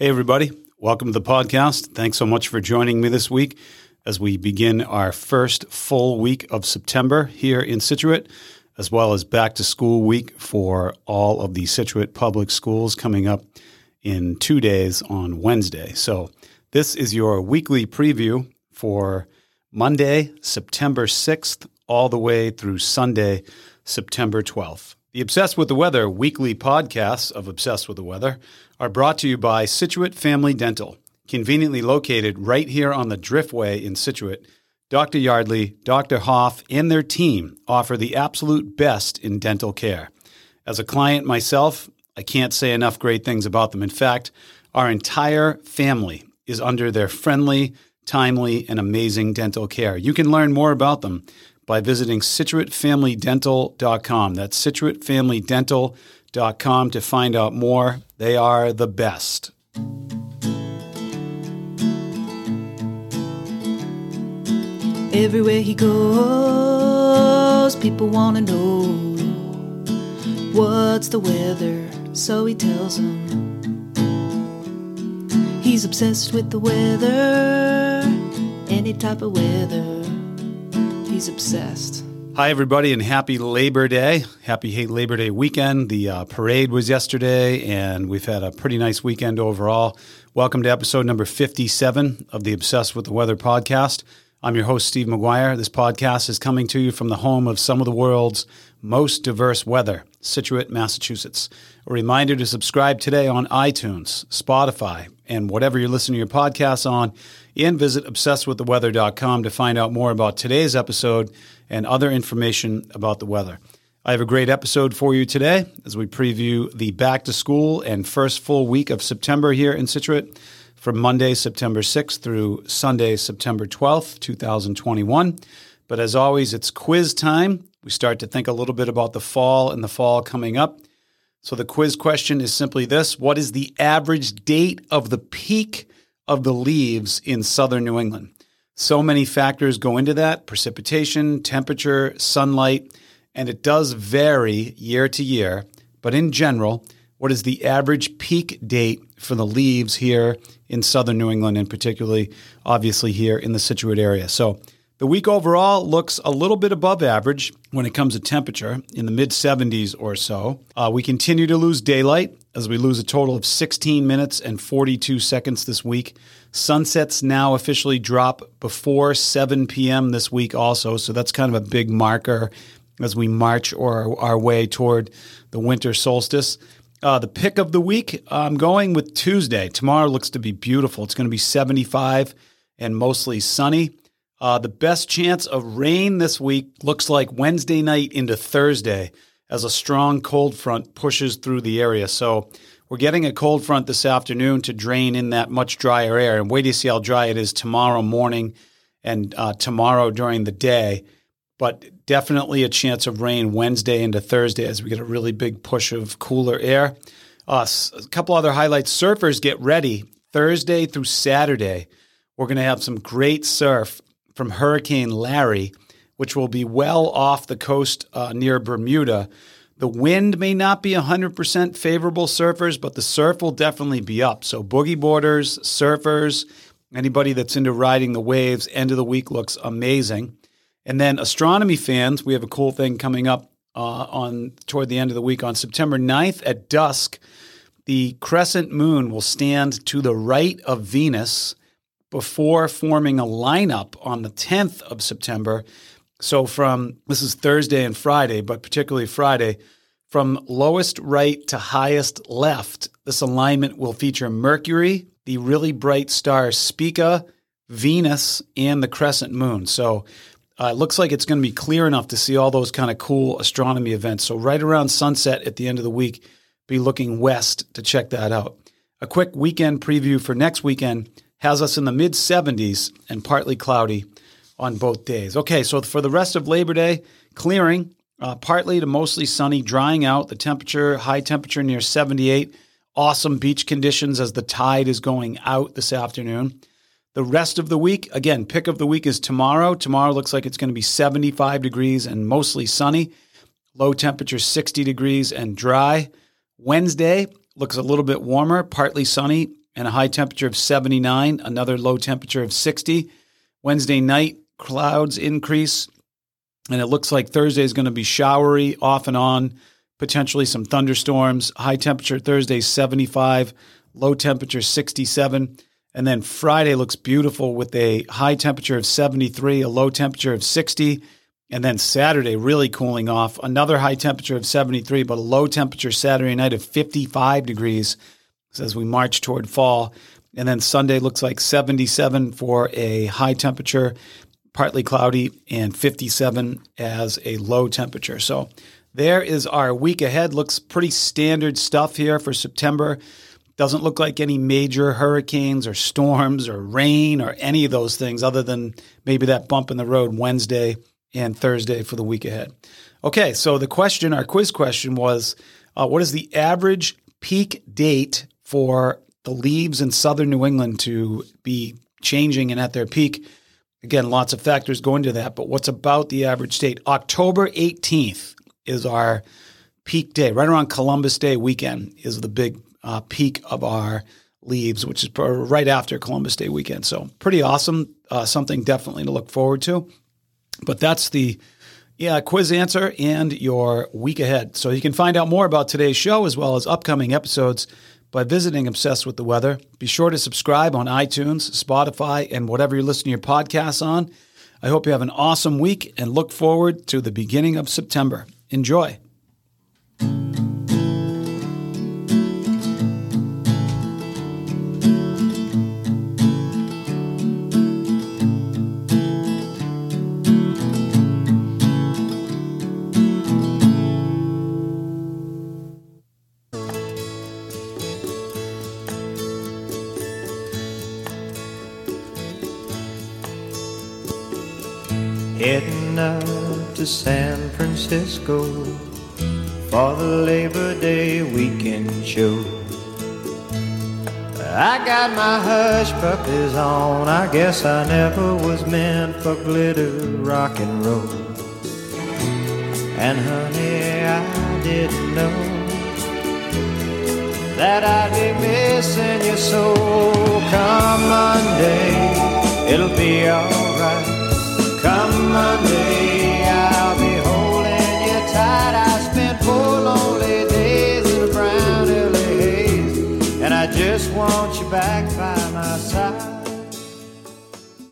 Hey, everybody. Welcome to the podcast. Thanks so much for joining me this week as we begin our first full week of September here in Scituate, as well as back to school week for all of the Scituate public schools coming up in two days on Wednesday. So, this is your weekly preview for Monday, September 6th, all the way through Sunday, September 12th. The Obsessed with the Weather weekly podcasts of Obsessed with the Weather are brought to you by Scituate Family Dental, conveniently located right here on the Driftway in Scituate. Dr. Yardley, Dr. Hoff, and their team offer the absolute best in dental care. As a client myself, I can't say enough great things about them. In fact, our entire family is under their friendly, timely, and amazing dental care. You can learn more about them by visiting ScituateFamilyDental.com. That's ScituateFamilyDental.com to find out more. They are the best. Everywhere he goes, people want to know what's the weather, so he tells them. He's obsessed with the weather, any type of weather. He's obsessed. Hi, everybody, and happy Labor Day. Happy Hate Labor Day weekend. The uh, parade was yesterday, and we've had a pretty nice weekend overall. Welcome to episode number 57 of the Obsessed with the Weather podcast. I'm your host, Steve McGuire. This podcast is coming to you from the home of some of the world's most diverse weather, Scituate, Massachusetts. A reminder to subscribe today on iTunes, Spotify, and whatever you're listening to your podcasts on, and visit obsessedwiththeweather.com to find out more about today's episode and other information about the weather. I have a great episode for you today as we preview the back to school and first full week of September here in Scituate from Monday, September 6th through Sunday, September 12th, 2021. But as always, it's quiz time. We start to think a little bit about the fall and the fall coming up. So the quiz question is simply this What is the average date of the peak of the leaves in southern New England? So many factors go into that precipitation, temperature, sunlight, and it does vary year to year. But in general, what is the average peak date for the leaves here in southern New England, and particularly, obviously, here in the Scituate area? So the week overall looks a little bit above average when it comes to temperature, in the mid 70s or so. Uh, we continue to lose daylight as we lose a total of 16 minutes and 42 seconds this week. Sunsets now officially drop before 7 p.m. this week, also. So that's kind of a big marker as we march or our way toward the winter solstice. Uh, the pick of the week, I'm going with Tuesday. Tomorrow looks to be beautiful. It's going to be 75 and mostly sunny. Uh, the best chance of rain this week looks like Wednesday night into Thursday as a strong cold front pushes through the area. So we're getting a cold front this afternoon to drain in that much drier air. And wait to see how dry it is tomorrow morning and uh, tomorrow during the day. But definitely a chance of rain Wednesday into Thursday as we get a really big push of cooler air. Uh, a couple other highlights surfers get ready Thursday through Saturday. We're going to have some great surf from Hurricane Larry, which will be well off the coast uh, near Bermuda. The wind may not be 100% favorable surfers, but the surf will definitely be up. So, boogie boarders, surfers, anybody that's into riding the waves, end of the week looks amazing. And then astronomy fans, we have a cool thing coming up uh, on toward the end of the week on September 9th at dusk. The crescent moon will stand to the right of Venus before forming a lineup on the 10th of September. So from this is Thursday and Friday, but particularly Friday, from lowest right to highest left, this alignment will feature Mercury, the really bright star Spica, Venus, and the crescent moon. So uh, it looks like it's going to be clear enough to see all those kind of cool astronomy events. So, right around sunset at the end of the week, be looking west to check that out. A quick weekend preview for next weekend has us in the mid 70s and partly cloudy on both days. Okay, so for the rest of Labor Day, clearing, uh, partly to mostly sunny, drying out. The temperature, high temperature near 78. Awesome beach conditions as the tide is going out this afternoon. The rest of the week, again, pick of the week is tomorrow. Tomorrow looks like it's going to be 75 degrees and mostly sunny. Low temperature 60 degrees and dry. Wednesday looks a little bit warmer, partly sunny, and a high temperature of 79, another low temperature of 60. Wednesday night, clouds increase, and it looks like Thursday is going to be showery off and on, potentially some thunderstorms. High temperature Thursday 75, low temperature 67. And then Friday looks beautiful with a high temperature of 73, a low temperature of 60. And then Saturday, really cooling off, another high temperature of 73, but a low temperature Saturday night of 55 degrees as we march toward fall. And then Sunday looks like 77 for a high temperature, partly cloudy, and 57 as a low temperature. So there is our week ahead. Looks pretty standard stuff here for September. Doesn't look like any major hurricanes or storms or rain or any of those things, other than maybe that bump in the road Wednesday and Thursday for the week ahead. Okay, so the question, our quiz question was uh, what is the average peak date for the leaves in southern New England to be changing and at their peak? Again, lots of factors go into that, but what's about the average date? October 18th is our peak day, right around Columbus Day weekend is the big uh, peak of our leaves, which is right after Columbus Day weekend. So pretty awesome, uh, something definitely to look forward to. But that's the yeah quiz answer and your week ahead. So you can find out more about today's show as well as upcoming episodes by visiting Obsessed with the Weather. Be sure to subscribe on iTunes, Spotify, and whatever you listen to your podcasts on. I hope you have an awesome week and look forward to the beginning of September. Enjoy. Heading out to San Francisco for the Labor Day weekend show. I got my hush puppies on. I guess I never was meant for glitter rock and roll. And honey, I didn't know that I'd be missing you so. Come Monday, it'll be alright. Monday, I'll be holding you tight. I spent four lonely days in a brown haze, and I just want you back.